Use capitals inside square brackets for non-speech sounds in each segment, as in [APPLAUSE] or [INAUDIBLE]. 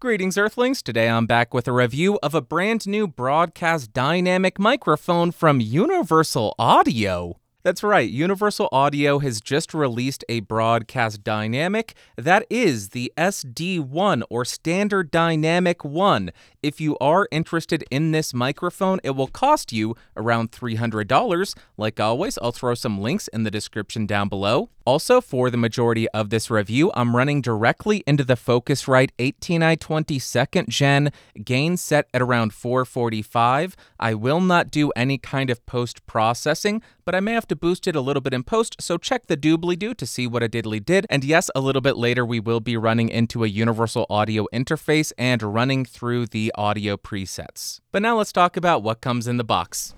Greetings, Earthlings. Today I'm back with a review of a brand new broadcast dynamic microphone from Universal Audio. That's right, Universal Audio has just released a broadcast dynamic that is the SD1 or Standard Dynamic 1. If you are interested in this microphone, it will cost you around $300. Like always, I'll throw some links in the description down below. Also, for the majority of this review, I'm running directly into the Focusrite 18i20 second gen, gain set at around 445. I will not do any kind of post processing, but I may have to boost it a little bit in post, so check the doobly doo to see what a diddly did. And yes, a little bit later, we will be running into a universal audio interface and running through the audio presets. But now let's talk about what comes in the box.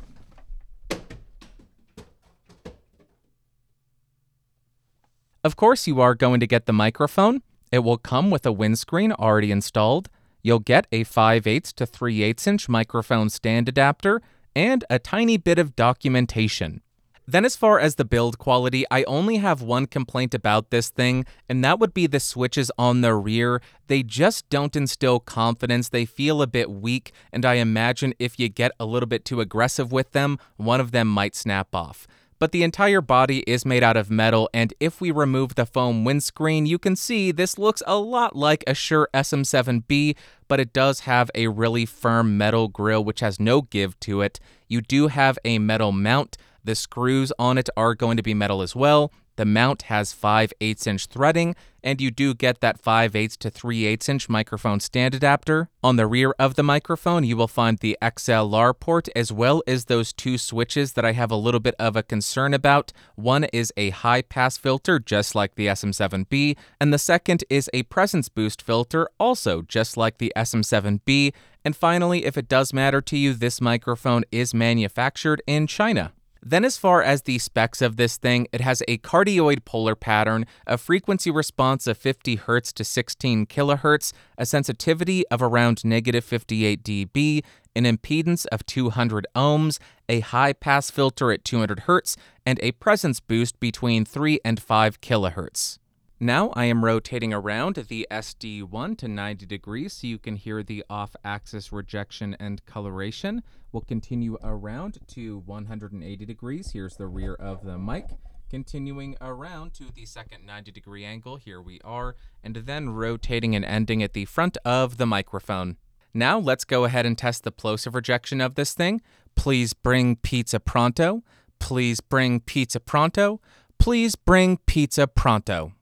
Of course, you are going to get the microphone. It will come with a windscreen already installed. You'll get a 5 8 to 3 8 inch microphone stand adapter and a tiny bit of documentation. Then, as far as the build quality, I only have one complaint about this thing, and that would be the switches on the rear. They just don't instill confidence, they feel a bit weak, and I imagine if you get a little bit too aggressive with them, one of them might snap off but the entire body is made out of metal, and if we remove the foam windscreen, you can see this looks a lot like a Shure SM7B, but it does have a really firm metal grill which has no give to it. You do have a metal mount. The screws on it are going to be metal as well. The mount has 5 8 inch threading, and you do get that 5 8 to 3 8 inch microphone stand adapter. On the rear of the microphone, you will find the XLR port as well as those two switches that I have a little bit of a concern about. One is a high pass filter, just like the SM7B, and the second is a presence boost filter, also just like the SM7B. And finally, if it does matter to you, this microphone is manufactured in China. Then, as far as the specs of this thing, it has a cardioid polar pattern, a frequency response of 50 Hz to 16 kHz, a sensitivity of around negative 58 dB, an impedance of 200 ohms, a high pass filter at 200 Hz, and a presence boost between 3 and 5 kHz. Now I am rotating around the SD1 to 90 degrees so you can hear the off-axis rejection and coloration. We'll continue around to 180 degrees. Here's the rear of the mic. Continuing around to the second 90 degree angle, here we are, and then rotating and ending at the front of the microphone. Now let's go ahead and test the plosive rejection of this thing. Please bring pizza pronto. Please bring pizza pronto. Please bring pizza pronto.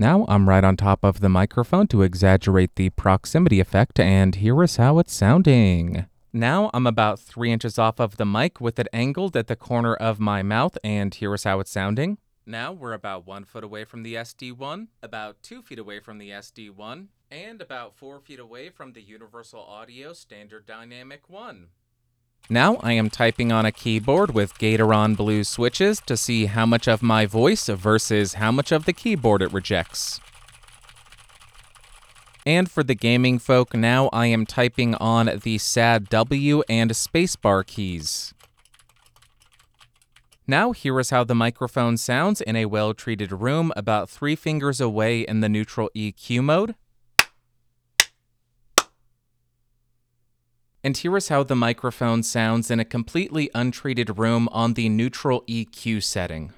Now I'm right on top of the microphone to exaggerate the proximity effect, and here is how it's sounding. Now I'm about three inches off of the mic with it angled at the corner of my mouth, and here is how it's sounding. Now we're about one foot away from the SD1, about two feet away from the SD1, and about four feet away from the Universal Audio Standard Dynamic 1. Now I am typing on a keyboard with Gateron Blue switches to see how much of my voice versus how much of the keyboard it rejects. And for the gaming folk, now I am typing on the SAD W and spacebar keys. Now here is how the microphone sounds in a well-treated room about three fingers away in the neutral EQ mode. And here is how the microphone sounds in a completely untreated room on the neutral EQ setting.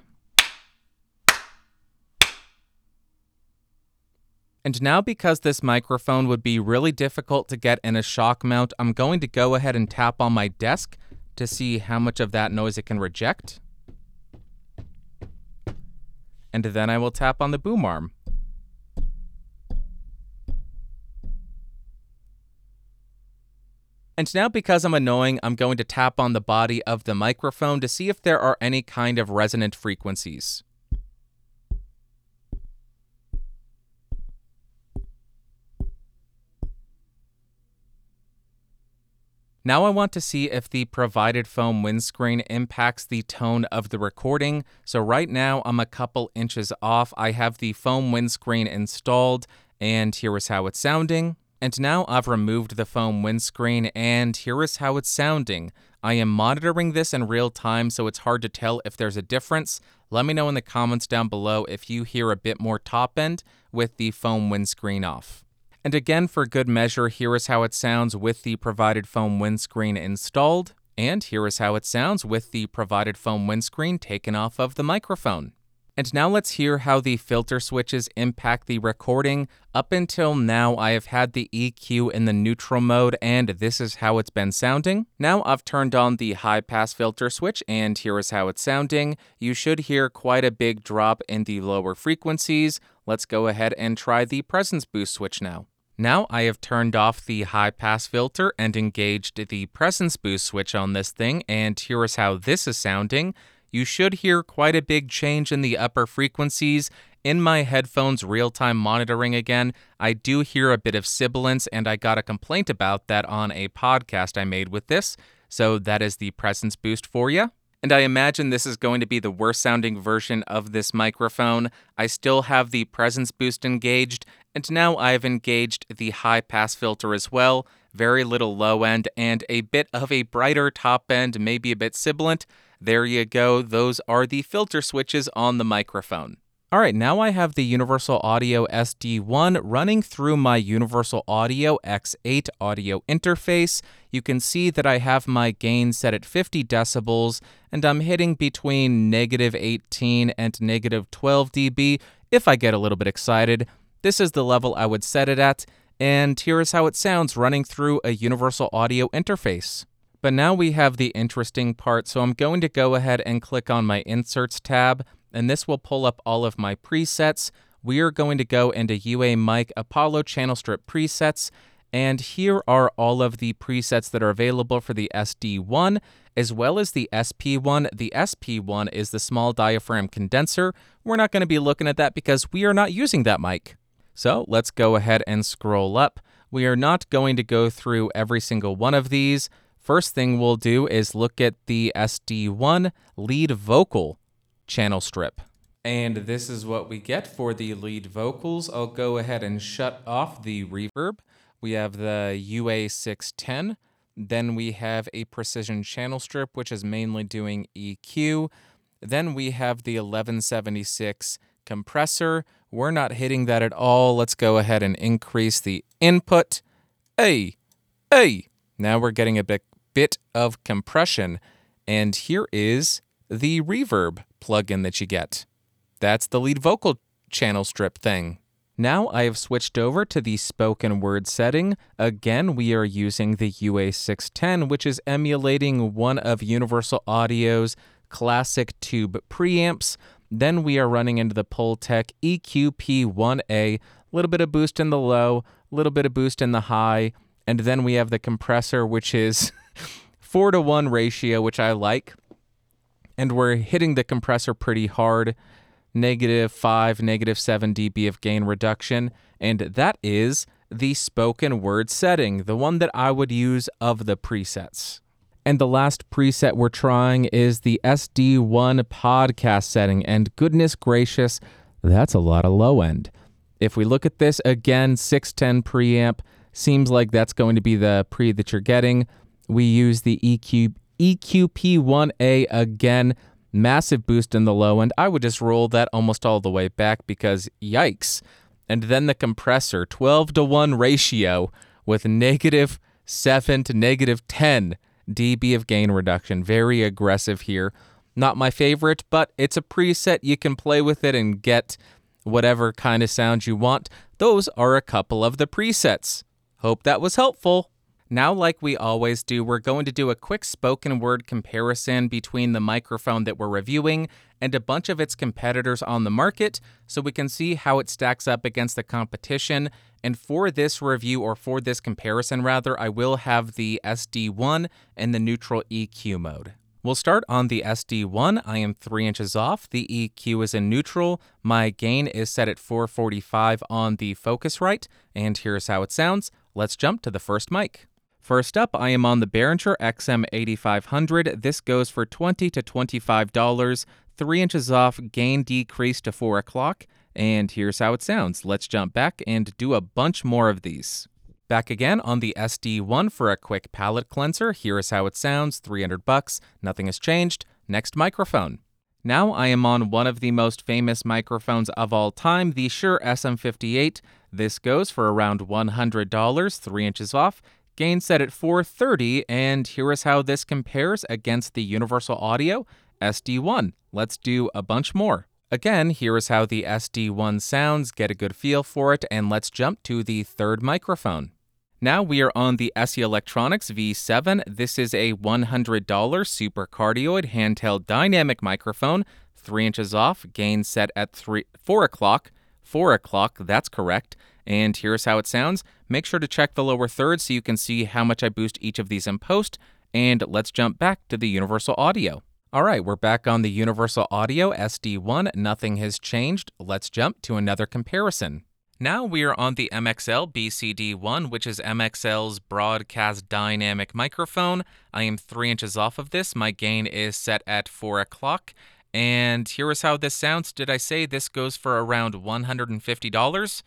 And now because this microphone would be really difficult to get in a shock mount, I'm going to go ahead and tap on my desk to see how much of that noise it can reject. And then I will tap on the boom arm. And now, because I'm annoying, I'm going to tap on the body of the microphone to see if there are any kind of resonant frequencies. Now I want to see if the provided foam windscreen impacts the tone of the recording. So right now I'm a couple inches off. I have the foam windscreen installed and here is how it's sounding. And now I've removed the foam windscreen and here is how it's sounding. I am monitoring this in real time so it's hard to tell if there's a difference. Let me know in the comments down below if you hear a bit more top end with the foam windscreen off. And again, for good measure, here is how it sounds with the provided foam windscreen installed, and here is how it sounds with the provided foam windscreen taken off of the microphone. And now let's hear how the filter switches impact the recording. Up until now, I have had the EQ in the neutral mode, and this is how it's been sounding. Now I've turned on the high pass filter switch, and here is how it's sounding. You should hear quite a big drop in the lower frequencies. Let's go ahead and try the presence boost switch now. Now I have turned off the high pass filter and engaged the presence boost switch on this thing, and here is how this is sounding you should hear quite a big change in the upper frequencies. In my headphones real time monitoring again, I do hear a bit of sibilance, and I got a complaint about that on a podcast I made with this. So that is the presence boost for you. And I imagine this is going to be the worst sounding version of this microphone. I still have the presence boost engaged, and now I've engaged the high pass filter as well. Very little low end, and a bit of a brighter top end, maybe a bit sibilant. There you go. Those are the filter switches on the microphone. All right, now I have the Universal Audio SD1 running through my Universal Audio X8 audio interface. You can see that I have my gain set at 50 decibels, and I'm hitting between negative 18 and negative 12 dB if I get a little bit excited. This is the level I would set it at, and here is how it sounds running through a Universal Audio interface. But now we have the interesting part, so I'm going to go ahead and click on my Inserts tab, and this will pull up all of my presets. We are going to go into UA Mic Apollo Channel Strip presets, and here are all of the presets that are available for the SD1 as well as the SP1. The SP1 is the small diaphragm condenser. We're not going to be looking at that because we are not using that mic. So let's go ahead and scroll up. We are not going to go through every single one of these. First thing we'll do is look at the SD1 lead vocal channel strip. And this is what we get for the lead vocals. I'll go ahead and shut off the reverb. We have the UA610. Then we have a precision channel strip, which is mainly doing EQ. Then we have the 1176 compressor. We're not hitting that at all. Let's go ahead and increase the input. Hey, hey. Now we're getting a bit bit of compression. And here is the reverb plugin that you get. That's the lead vocal channel strip thing. Now I have switched over to the spoken word setting. Again, we are using the UA610, which is emulating one of Universal Audio's classic tube preamps. Then we are running into the Pultec EQP1A, a little bit of boost in the low, a little bit of boost in the high, and then we have the compressor, which is [LAUGHS] four to one ratio, which I like. And we're hitting the compressor pretty hard negative 5, negative 7 dB of gain reduction. And that is the spoken word setting, the one that I would use of the presets. And the last preset we're trying is the SD1 podcast setting. And goodness gracious, that's a lot of low end. If we look at this again, 610 preamp, seems like that's going to be the pre that you're getting. We use the EQ EQP1A again, massive boost in the low end. I would just roll that almost all the way back because yikes. And then the compressor, 12 to 1 ratio with negative 7 to negative 10 dB of gain reduction. Very aggressive here. Not my favorite, but it's a preset. You can play with it and get whatever kind of sound you want. Those are a couple of the presets. Hope that was helpful. Now, like we always do, we're going to do a quick spoken word comparison between the microphone that we're reviewing and a bunch of its competitors on the market so we can see how it stacks up against the competition. And for this review, or for this comparison rather, I will have the SD1 and the neutral EQ mode. We'll start on the SD1. I am 3 inches off. The EQ is in neutral. My gain is set at 445 on the Focusrite. And here's how it sounds. Let's jump to the first mic. First up, I am on the Behringer XM8500. This goes for 20 to $25, 3 inches off, gain decrease to 4 o'clock. And here's how it sounds. Let's jump back and do a bunch more of these. Back again on the SD1 for a quick palate cleanser. Here is how it sounds 300 bucks. Nothing has changed. Next microphone. Now I am on one of the most famous microphones of all time, the Shure SM58. This goes for around $100, 3 inches off. Gain set at 430, and here is how this compares against the Universal Audio SD1. Let's do a bunch more. Again, here is how the SD1 sounds, get a good feel for it, and let's jump to the third microphone. Now we are on the SE Electronics V7. This is a $100 super cardioid handheld dynamic microphone, 3 inches off, gain set at three, 4 o'clock. 4 o'clock, that's correct. And here's how it sounds. Make sure to check the lower third so you can see how much I boost each of these in post. And let's jump back to the Universal Audio. All right, we're back on the Universal Audio SD1. Nothing has changed. Let's jump to another comparison. Now we are on the MXL BCD1, which is MXL's broadcast dynamic microphone. I am three inches off of this. My gain is set at four o'clock. And here is how this sounds. Did I say this goes for around $150?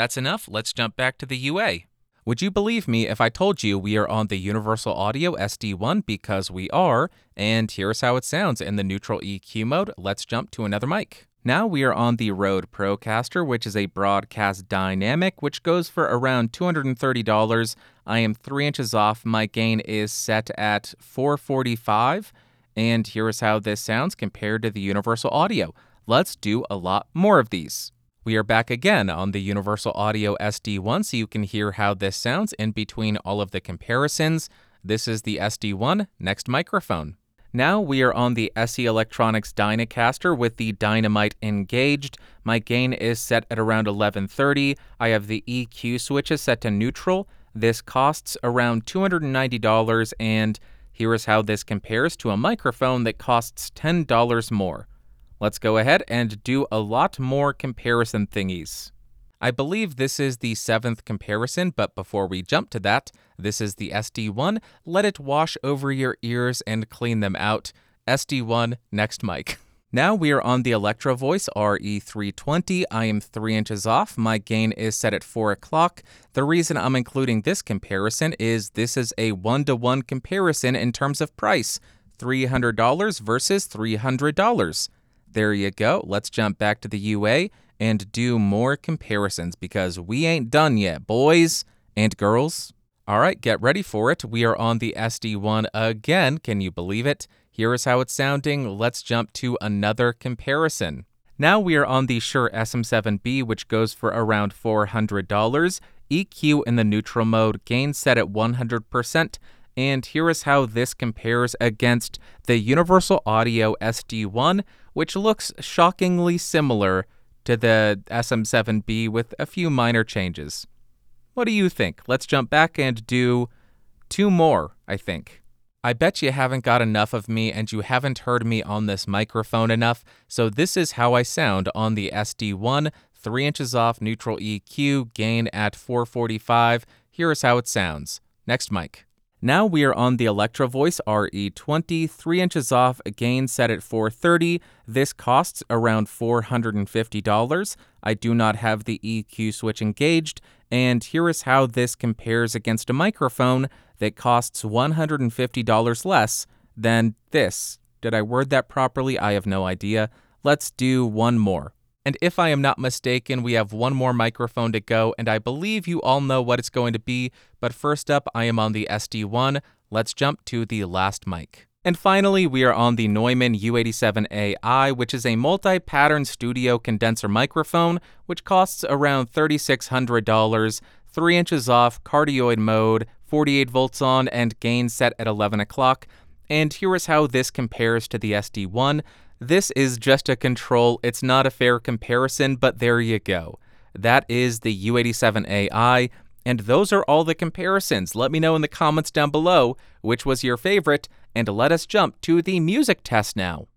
That's enough. Let's jump back to the UA. Would you believe me if I told you we are on the Universal Audio SD1 because we are, and here's how it sounds in the neutral EQ mode. Let's jump to another mic. Now we are on the Rode Procaster, which is a broadcast dynamic, which goes for around $230. I am three inches off. My gain is set at 445. And here is how this sounds compared to the Universal Audio. Let's do a lot more of these. We are back again on the Universal Audio SD1 so you can hear how this sounds in between all of the comparisons. This is the SD1, next microphone. Now we are on the SE Electronics Dynacaster with the Dynamite engaged. My gain is set at around 1130. I have the EQ switches set to neutral. This costs around $290 and here is how this compares to a microphone that costs $10 more. Let's go ahead and do a lot more comparison thingies. I believe this is the seventh comparison, but before we jump to that, this is the SD1. Let it wash over your ears and clean them out. SD1, next mic. Now we are on the Electro Voice RE320. I am 3 inches off. My gain is set at 4 o'clock. The reason I'm including this comparison is this is a one to one comparison in terms of price $300 versus $300. There you go. Let's jump back to the UA and do more comparisons because we ain't done yet, boys and girls. All right, get ready for it. We are on the SD1 again. Can you believe it? Here is how it's sounding. Let's jump to another comparison. Now we are on the Shure SM7B, which goes for around $400. EQ in the neutral mode, gain set at 100%. And here is how this compares against the Universal Audio SD1, which looks shockingly similar to the SM7B with a few minor changes. What do you think? Let's jump back and do two more, I think. I bet you haven't got enough of me and you haven't heard me on this microphone enough, so this is how I sound on the SD1, 3 inches off neutral EQ, gain at 445. Here is how it sounds. Next mic. Now we are on the Electro Voice RE20, 3 inches off, gain set at 430. This costs around $450. I do not have the EQ switch engaged, and here is how this compares against a microphone that costs $150 less than this. Did I word that properly? I have no idea. Let's do one more. And if I am not mistaken, we have one more microphone to go, and I believe you all know what it's going to be. But first up, I am on the SD1. Let's jump to the last mic. And finally, we are on the Neumann U87AI, which is a multi pattern studio condenser microphone, which costs around $3,600, 3 inches off, cardioid mode, 48 volts on, and gain set at 11 o'clock. And here is how this compares to the SD1. This is just a control. It's not a fair comparison, but there you go. That is the U87AI, and those are all the comparisons. Let me know in the comments down below which was your favorite, and let us jump to the music test now.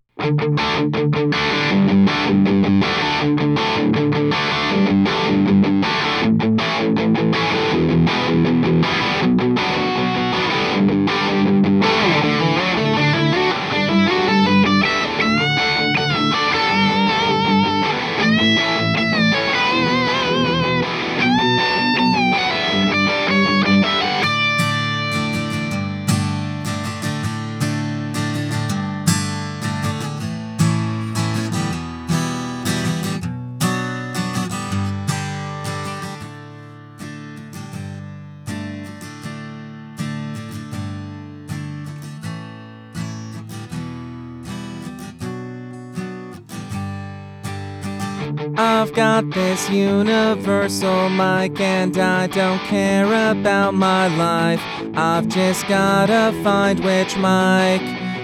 I've got this universal mic and I don't care about my life. I've just gotta find which mic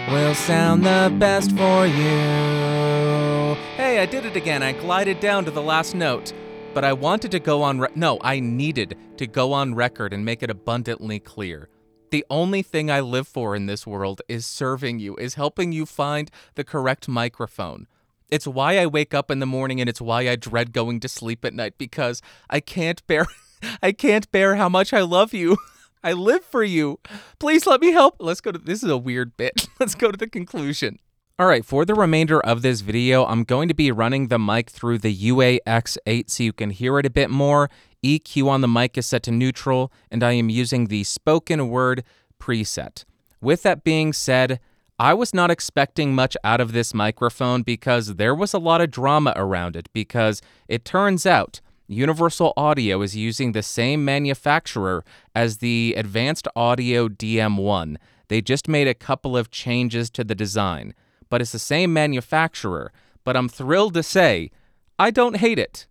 will sound the best for you. Hey, I did it again. I glided down to the last note. But I wanted to go on re- no, I needed to go on record and make it abundantly clear. The only thing I live for in this world is serving you, is helping you find the correct microphone. It's why I wake up in the morning and it's why I dread going to sleep at night because I can't bear [LAUGHS] I can't bear how much I love you. [LAUGHS] I live for you. Please let me help. Let's go to this is a weird bit. [LAUGHS] Let's go to the conclusion. All right, for the remainder of this video, I'm going to be running the mic through the UA-X8 so you can hear it a bit more. EQ on the mic is set to neutral, and I am using the spoken word preset. With that being said, I was not expecting much out of this microphone because there was a lot of drama around it. Because it turns out Universal Audio is using the same manufacturer as the Advanced Audio DM1. They just made a couple of changes to the design but it's the same manufacturer. But I'm thrilled to say I don't hate it.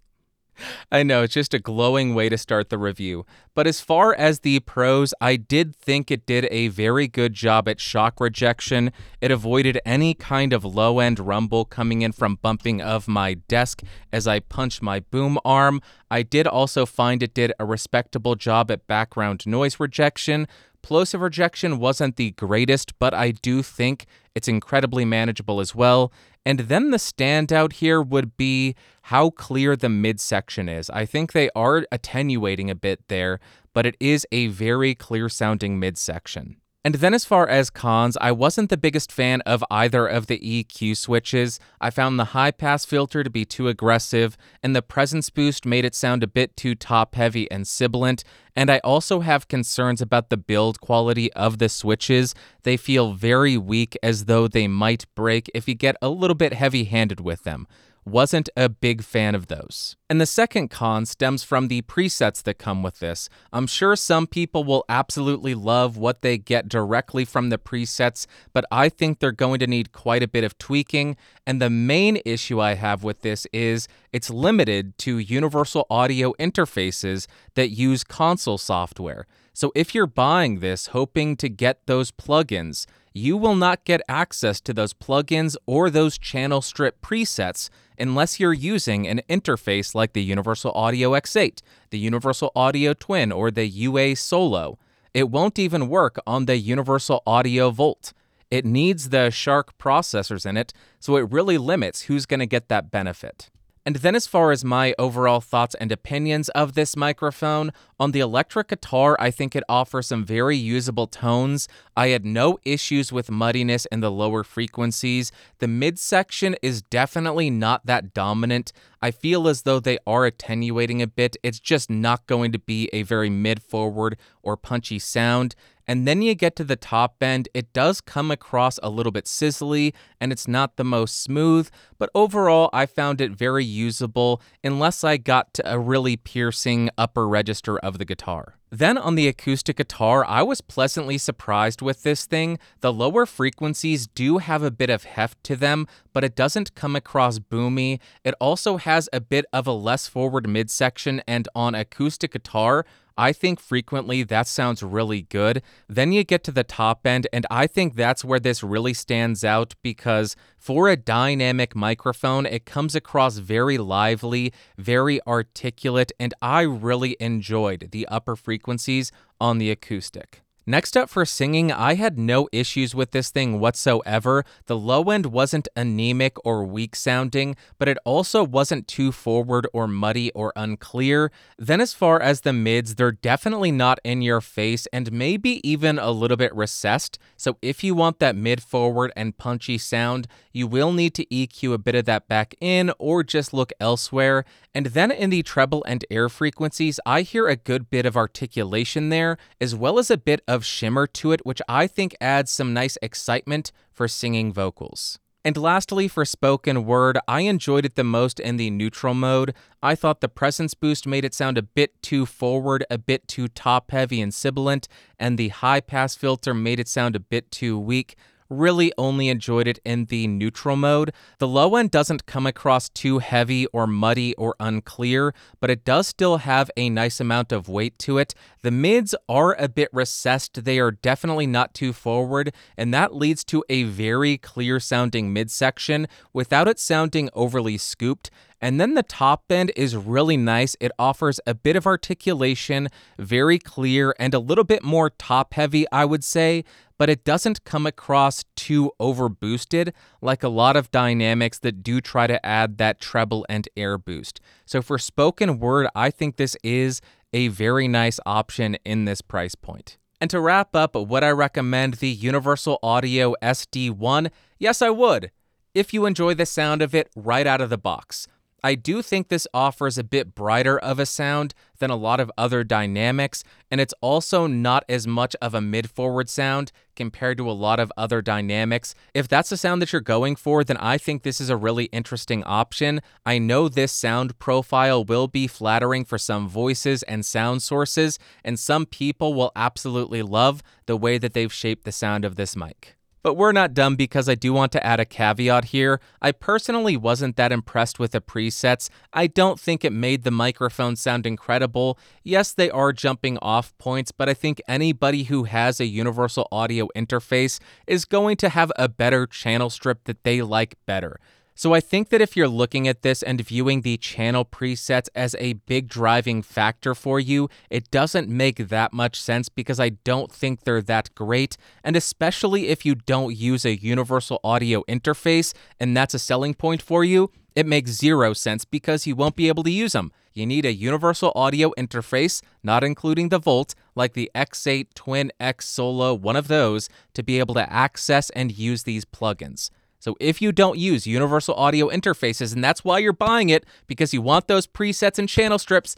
[LAUGHS] I know, it's just a glowing way to start the review. But as far as the pros, I did think it did a very good job at shock rejection. It avoided any kind of low end rumble coming in from bumping of my desk as I punched my boom arm. I did also find it did a respectable job at background noise rejection. Plosive rejection wasn't the greatest, but I do think it's incredibly manageable as well. And then the standout here would be how clear the midsection is. I think they are attenuating a bit there, but it is a very clear sounding midsection. And then, as far as cons, I wasn't the biggest fan of either of the EQ switches. I found the high pass filter to be too aggressive, and the presence boost made it sound a bit too top heavy and sibilant. And I also have concerns about the build quality of the switches. They feel very weak, as though they might break if you get a little bit heavy handed with them wasn't a big fan of those. And the second con stems from the presets that come with this. I'm sure some people will absolutely love what they get directly from the presets, but I think they're going to need quite a bit of tweaking. And the main issue I have with this is it's limited to universal audio interfaces that use console software. So if you're buying this hoping to get those plugins, you will not get access to those plugins or those channel strip presets unless you're using an interface like the Universal Audio X8, the Universal Audio Twin, or the UA Solo. It won't even work on the Universal Audio Volt. It needs the SHARC processors in it, so it really limits who's going to get that benefit. And then, as far as my overall thoughts and opinions of this microphone, on the electric guitar, I think it offers some very usable tones. I had no issues with muddiness in the lower frequencies. The midsection is definitely not that dominant. I feel as though they are attenuating a bit. It's just not going to be a very mid forward or punchy sound. And then you get to the top end, it does come across a little bit sizzly and it's not the most smooth, but overall I found it very usable unless I got to a really piercing upper register of the guitar. Then on the acoustic guitar, I was pleasantly surprised with this thing. The lower frequencies do have a bit of heft to them, but it doesn't come across boomy. It also has a bit of a less forward midsection, and on acoustic guitar, I think frequently that sounds really good. Then you get to the top end, and I think that's where this really stands out because for a dynamic microphone, it comes across very lively, very articulate, and I really enjoyed the upper frequencies on the acoustic. Next up for singing, I had no issues with this thing whatsoever. The low end wasn't anemic or weak sounding, but it also wasn't too forward or muddy or unclear. Then, as far as the mids, they're definitely not in your face and maybe even a little bit recessed. So, if you want that mid forward and punchy sound, you will need to EQ a bit of that back in or just look elsewhere. And then in the treble and air frequencies, I hear a good bit of articulation there, as well as a bit of shimmer to it, which I think adds some nice excitement for singing vocals. And lastly, for spoken word, I enjoyed it the most in the neutral mode. I thought the presence boost made it sound a bit too forward, a bit too top heavy and sibilant, and the high pass filter made it sound a bit too weak. Really only enjoyed it in the neutral mode. The low end doesn't come across too heavy or muddy or unclear, but it does still have a nice amount of weight to it. The mids are a bit recessed, they are definitely not too forward, and that leads to a very clear sounding midsection without it sounding overly scooped. And then the top end is really nice. It offers a bit of articulation, very clear, and a little bit more top heavy, I would say, but it doesn't come across too overboosted like a lot of dynamics that do try to add that treble and air boost. So for spoken word, I think this is a very nice option in this price point. And to wrap up, would I recommend the Universal Audio SD1? Yes, I would, if you enjoy the sound of it right out of the box. I do think this offers a bit brighter of a sound than a lot of other dynamics, and it's also not as much of a mid forward sound compared to a lot of other dynamics. If that's the sound that you're going for, then I think this is a really interesting option. I know this sound profile will be flattering for some voices and sound sources, and some people will absolutely love the way that they've shaped the sound of this mic. But we're not done because I do want to add a caveat here. I personally wasn't that impressed with the presets. I don't think it made the microphone sound incredible. Yes, they are jumping off points, but I think anybody who has a universal audio interface is going to have a better channel strip that they like better. So I think that if you're looking at this and viewing the channel presets as a big driving factor for you, it doesn't make that much sense because I don't think they're that great. And especially if you don't use a universal audio interface and that's a selling point for you, it makes zero sense because you won't be able to use them. You need a universal audio interface, not including the Volt, like the X8 Twin X Solo, one of those, to be able to access and use these plugins. So if you don't use universal audio interfaces and that's why you're buying it because you want those presets and channel strips,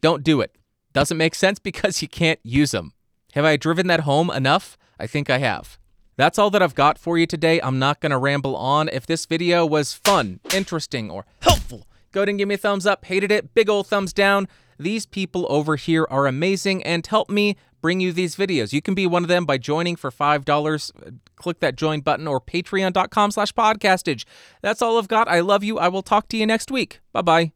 don't do it. Doesn't make sense [LAUGHS] because you can't use them. Have I driven that home enough? I think I have. That's all that I've got for you today. I'm not going to ramble on. If this video was fun, interesting, or helpful, go ahead and give me a thumbs up. Hated it, big old thumbs down. These people over here are amazing and help me bring you these videos. You can be one of them by joining for $5. Uh, click that join button or patreon.com slash podcastage. That's all I've got. I love you. I will talk to you next week. Bye-bye.